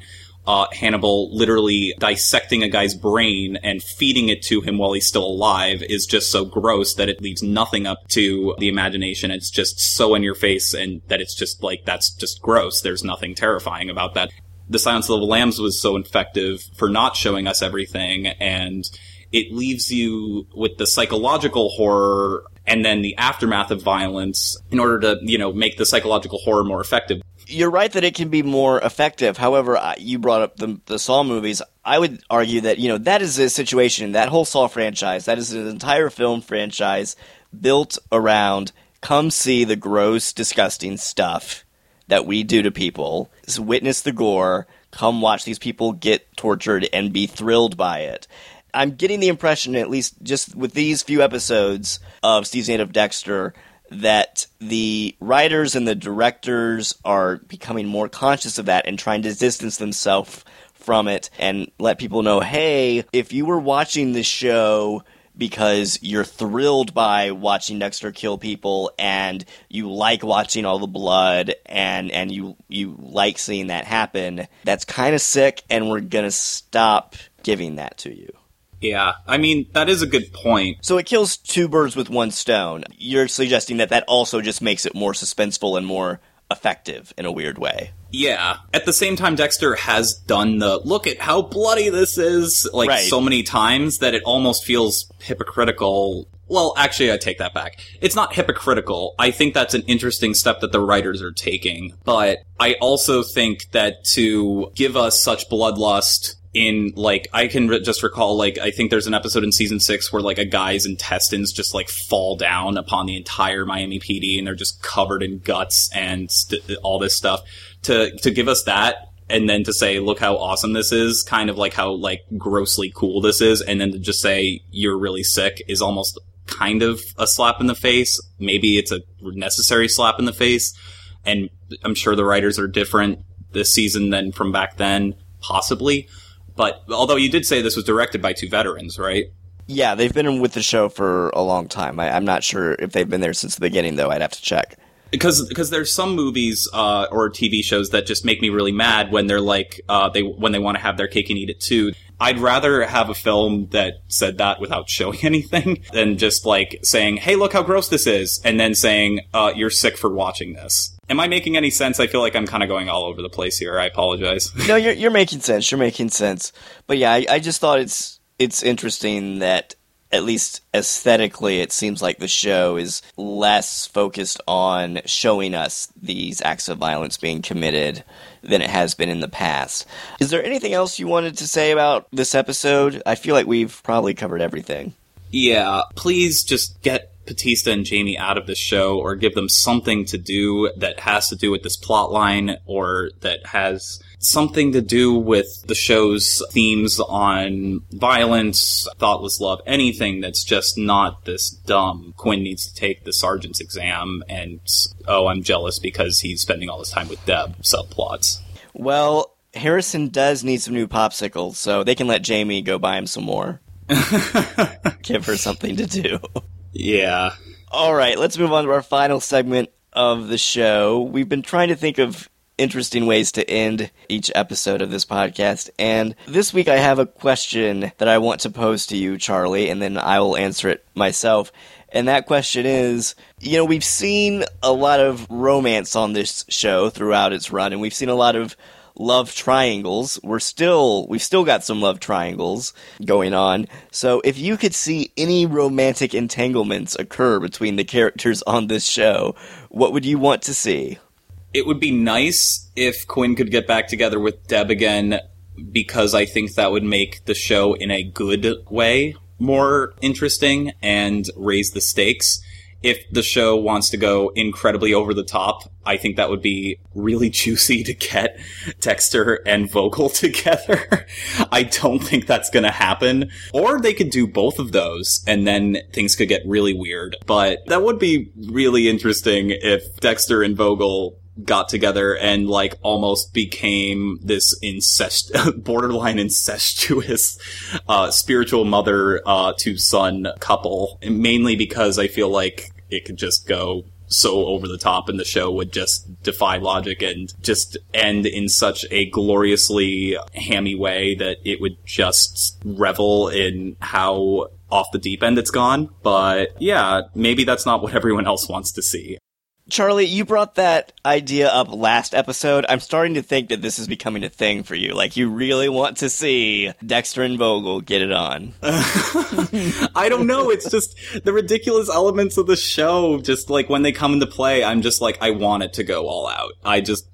uh, Hannibal literally dissecting a guy's brain and feeding it to him while he's still alive is just so gross that it leaves nothing up to the imagination. It's just so in your face and that it's just like, that's just gross. There's nothing terrifying about that. The Silence of the Lambs was so effective for not showing us everything and it leaves you with the psychological horror and then the aftermath of violence in order to, you know, make the psychological horror more effective you're right that it can be more effective. However, you brought up the, the Saw movies. I would argue that you know that is a situation. That whole Saw franchise, that is an entire film franchise built around come see the gross, disgusting stuff that we do to people. Witness the gore. Come watch these people get tortured and be thrilled by it. I'm getting the impression, at least just with these few episodes of eight of Dexter, that the writers and the directors are becoming more conscious of that and trying to distance themselves from it and let people know, hey, if you were watching this show because you're thrilled by watching Dexter kill people and you like watching all the blood and and you you like seeing that happen, that's kind of sick and we're going to stop giving that to you. Yeah, I mean, that is a good point. So it kills two birds with one stone. You're suggesting that that also just makes it more suspenseful and more effective in a weird way. Yeah. At the same time, Dexter has done the look at how bloody this is like Right. so many times that it almost feels hypocritical. Well, actually, I take that back. It's not hypocritical. I think that's an interesting step that the writers are taking. But I also think that to give us such bloodlust in like I can re- just recall like I think there's an episode in season six where like a guy's intestines just like fall down upon the entire Miami PD and they're just covered in guts and st- all this stuff. To to give us that and then to say look how awesome this is kind of like how like grossly cool this is and then to just say you're really sick is almost kind of a slap in the face. Maybe it's a necessary slap in the face and I'm sure the writers are different this season than from back then possibly but although you did say this was directed by two veterans, right? Yeah, they've been with the show for a long time. I, I'm not sure if they've been there since the beginning, though. I'd have to check. Because because there's some movies uh, or TV shows that just make me really mad when they're like uh, they when they want to have their cake and eat it too. I'd rather have a film that said that without showing anything than just like saying, "Hey, look how gross this is," and then saying, uh, "You're sick for watching this." Am I making any sense? I feel like I'm kind of going all over the place here. I apologize. No, you're you're making sense. You're making sense. But yeah, I, I just thought it's it's interesting that at least aesthetically, it seems like the show is less focused on showing us these acts of violence being committed than it has been in the past. Is there anything else you wanted to say about this episode? I feel like we've probably covered everything. Yeah, please just get Batista and Jamie out of the show or give them something to do that has to do with this plot line or that has something to do with the show's themes on violence, thoughtless love, anything that's just not this dumb. Quinn needs to take the sergeant's exam and, oh, I'm jealous because he's spending all his time with Deb subplots. Well, Harrison does need some new popsicles, so they can let Jamie go buy him some more. Give her something to do. Yeah. All right, let's move on to our final segment of the show. We've been trying to think of interesting ways to end each episode of this podcast, and this week I have a question that I want to pose to you, Charlie, and then I will answer it myself. And that question is you know, we've seen a lot of romance on this show throughout its run, and we've seen a lot of love triangles. We're still, we've still got some love triangles going on. So if you could see any romantic entanglements occur between the characters on this show, what would you want to see? it would be nice if Quinn could get back together with Deb again because I think that would make the show in a good way more interesting and raise the stakes. If the show wants to go incredibly over the top, I think that would be really juicy to get Dexter and Vogel together. I don't think that's going to happen. Or they could do both of those and then things could get really weird. But that would be really interesting if Dexter and Vogel got together and like almost became this incest borderline incestuous uh spiritual mother uh to son couple. And mainly because i feel like it could just go so over the top and the show would just defy logic and just end in such a gloriously hammy way that it would just revel in how off the deep end it's gone. But yeah maybe that's not what everyone else wants to see Charlie, you brought that idea up last episode. I'm starting to think that this is becoming a thing for you. Like, you really want to see Dexter and Vogel get it on. I don't know. It's just the ridiculous elements of the show. Just like when they come into play, I'm just like, I want it to go all out. I just,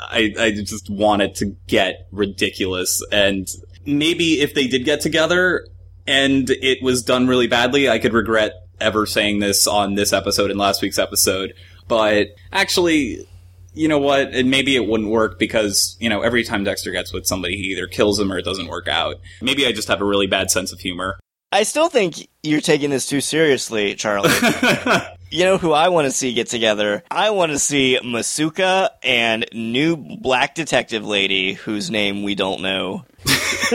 I, I just want it to get ridiculous. And maybe if they did get together and it was done really badly, I could regret ever saying this on this episode and last week's episode. But actually, you know what? And maybe it wouldn't work because, you know, every time Dexter gets with somebody, he either kills them or it doesn't work out. Maybe I just have a really bad sense of humor. I still think you're taking this too seriously, Charlie. You know who I want to see get together? I want to see Masuka and new black detective lady whose name we don't know.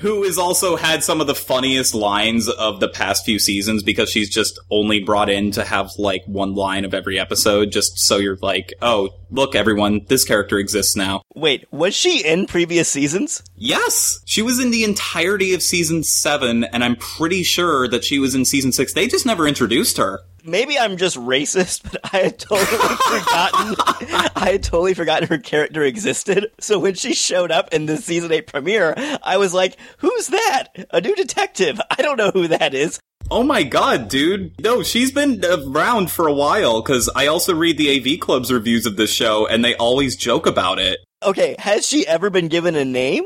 who has also had some of the funniest lines of the past few seasons because she's just only brought in to have like one line of every episode just so you're like, oh, look everyone, this character exists now. Wait, was she in previous seasons? Yes! She was in the entirety of season 7 and I'm pretty sure that she was in season 6. They just never introduced her maybe I'm just racist, but I had totally forgotten. I had totally forgotten her character existed. So when she showed up in the season eight premiere, I was like, "Who's that? A new detective? I don't know who that is." Oh my god, dude. No, she's been around for a while because I also read the AV Club's reviews of this show and they always joke about it. Okay, has she ever been given a name?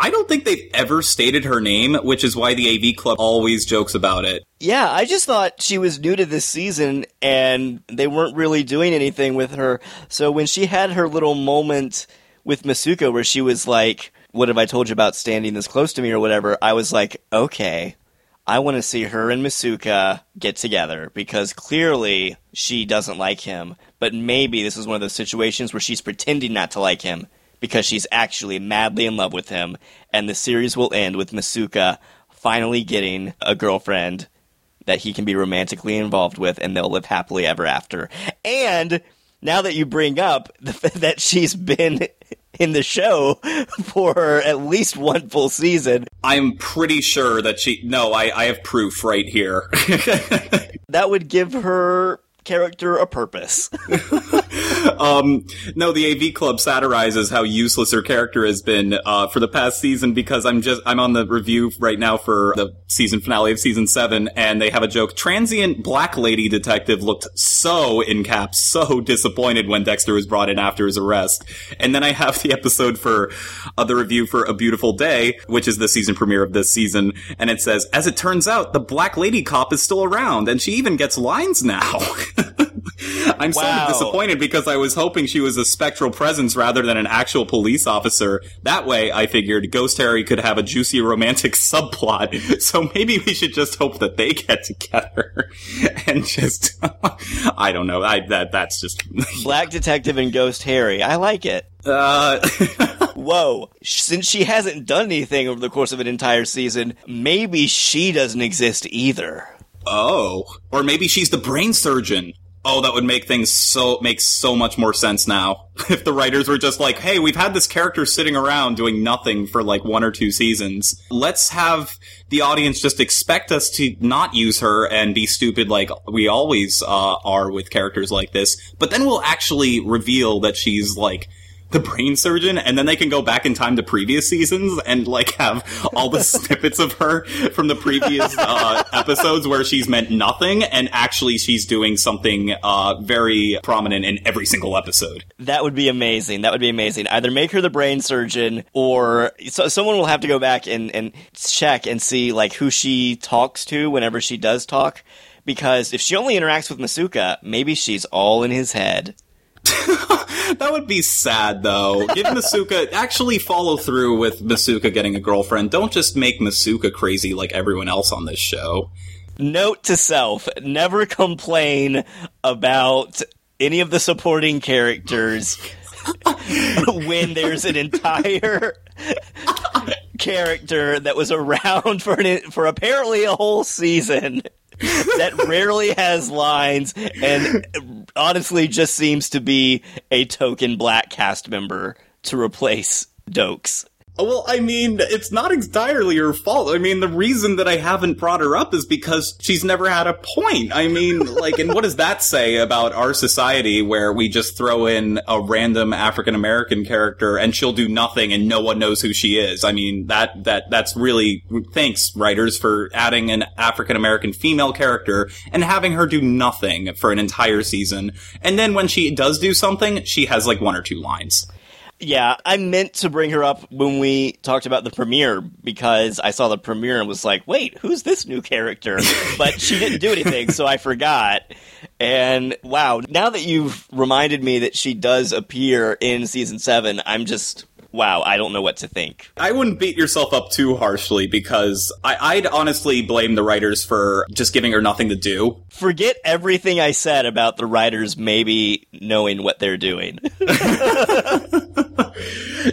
I don't think they've ever stated her name, which is why the AV Club always jokes about it. Yeah, I just thought she was new to this season and they weren't really doing anything with her. So when she had her little moment with Masuka where she was like, What have I told you about standing this close to me or whatever? I was like, Okay, I want to see her and Masuka get together because clearly she doesn't like him. But maybe this is one of those situations where she's pretending not to like him because she's actually madly in love with him, and the series will end with Masuka finally getting a girlfriend that he can be romantically involved with, and they'll live happily ever after. And now that you bring up that she's been in the show for at least one full season. I'm pretty sure that she. No, I, I have proof right here. that would give her character a purpose. um, no, the AV Club satirizes how useless her character has been uh, for the past season because I'm just I'm on the review right now for the season finale of season seven, and they have a joke. Transient black lady detective looked so in caps, so disappointed when Dexter was brought in after his arrest. And then I have the episode for uh, the review for A Beautiful Day, which is the season premiere of this season, and it says, as it turns out, the black lady cop is still around, and she even gets lines now. I'm wow. so disappointed because I was hoping she was a spectral presence rather than an actual police officer. That way, I figured Ghost Harry could have a juicy romantic subplot. So maybe we should just hope that they get together and just I don't know. I that that's just Black Detective and Ghost Harry. I like it. Uh Whoa. Since she hasn't done anything over the course of an entire season, maybe she doesn't exist either. Oh, or maybe she's the brain surgeon. Oh, that would make things so make so much more sense now. if the writers were just like, "Hey, we've had this character sitting around doing nothing for like one or two seasons. Let's have the audience just expect us to not use her and be stupid like we always uh, are with characters like this. But then we'll actually reveal that she's like the brain surgeon, and then they can go back in time to previous seasons and like have all the snippets of her from the previous uh, episodes where she's meant nothing, and actually she's doing something uh, very prominent in every single episode. That would be amazing. That would be amazing. Either make her the brain surgeon, or so, someone will have to go back and, and check and see like who she talks to whenever she does talk. Because if she only interacts with Masuka, maybe she's all in his head. that would be sad, though. Give Masuka actually follow through with Masuka getting a girlfriend. Don't just make Masuka crazy like everyone else on this show. Note to self: never complain about any of the supporting characters when there's an entire character that was around for an, for apparently a whole season that rarely has lines and honestly just seems to be a token black cast member to replace Doakes. Well, I mean, it's not entirely her fault. I mean, the reason that I haven't brought her up is because she's never had a point. I mean, like, and what does that say about our society where we just throw in a random African American character and she'll do nothing and no one knows who she is? I mean, that, that, that's really, thanks writers for adding an African American female character and having her do nothing for an entire season. And then when she does do something, she has like one or two lines. Yeah, I meant to bring her up when we talked about the premiere because I saw the premiere and was like, wait, who's this new character? But she didn't do anything, so I forgot. And wow, now that you've reminded me that she does appear in season seven, I'm just wow, I don't know what to think. I wouldn't beat yourself up too harshly because I, I'd honestly blame the writers for just giving her nothing to do. Forget everything I said about the writers maybe knowing what they're doing.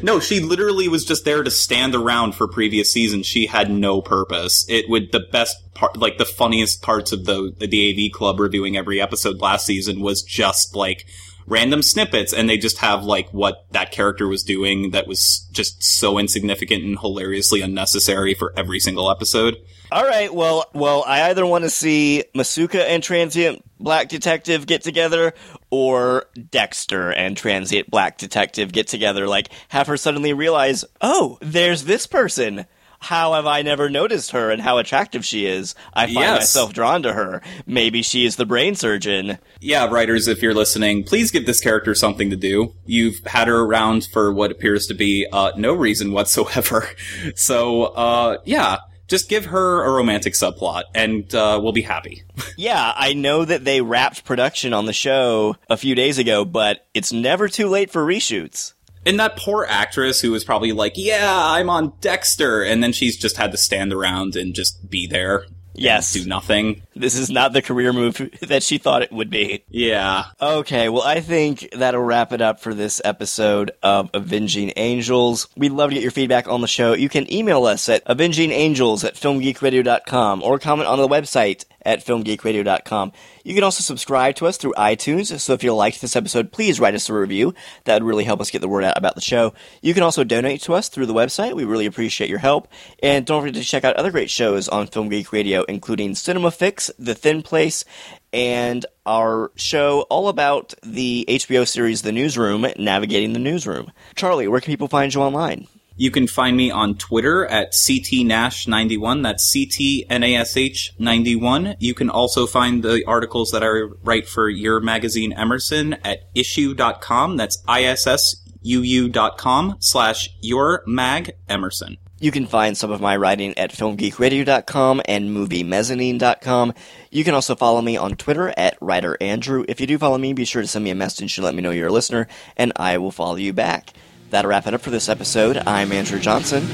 No, she literally was just there to stand around for previous seasons. She had no purpose. It would the best part, like the funniest parts of the the AV Club reviewing every episode last season was just like random snippets, and they just have like what that character was doing that was just so insignificant and hilariously unnecessary for every single episode. All right, well, well, I either want to see Masuka and Transient Black Detective get together, or Dexter and Transient Black Detective get together. Like, have her suddenly realize, oh, there's this person. How have I never noticed her and how attractive she is? I find Yes. myself drawn to her. Maybe she is the brain surgeon. Yeah, writers, if you're listening, please give this character something to do. You've had her around for what appears to be uh, no reason whatsoever. So, uh, yeah, just give her a romantic subplot, and uh, we'll be happy. Yeah, I know that they wrapped production on the show a few days ago, but it's never too late for reshoots. And that poor actress who was probably like, "Yeah, I'm on Dexter," and then she's just had to stand around and just be there. Yes. do nothing. This is not the career move that she thought it would be. Yeah, Okay, well, I think that'll wrap it up for this episode of Avenging Angels. We'd love to get your feedback on the show. You can email us at avengingangels at filmgeekradio.com or comment on the website at filmgeekradio.com. You can also subscribe to us through iTunes, so if you liked this episode, please write us a review. That would really help us get the word out about the show. You can also donate to us through the website. We really appreciate your help. And don't forget to check out other great shows on Film Geek Radio, including Cinema Fix, The Thin Place, and our show all about the HBO series The Newsroom, Navigating the Newsroom. Charlie, where can people find you online? You can find me on Twitter at ctnash91. That's ctnash91. You can also find the articles that I write for your magazine Emerson at issuu.com. That's issuu.com slash your mag Emerson. You can find some of my writing at filmgeekradio.com and moviemezzanine.com. You can also follow me on Twitter at writer Andrew. If you do follow me, be sure to send me a message and let me know you're a listener, and I will follow you back. That'll wrap it up for this episode. I'm Andrew Johnson,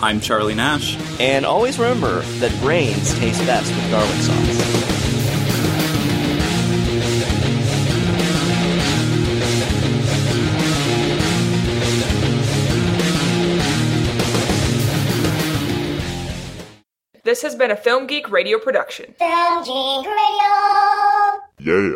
I'm Charlie Nash. and always remember that brains taste best with garlic sauce. This has been a Film Geek radio production. Film Geek Radio. Yeah.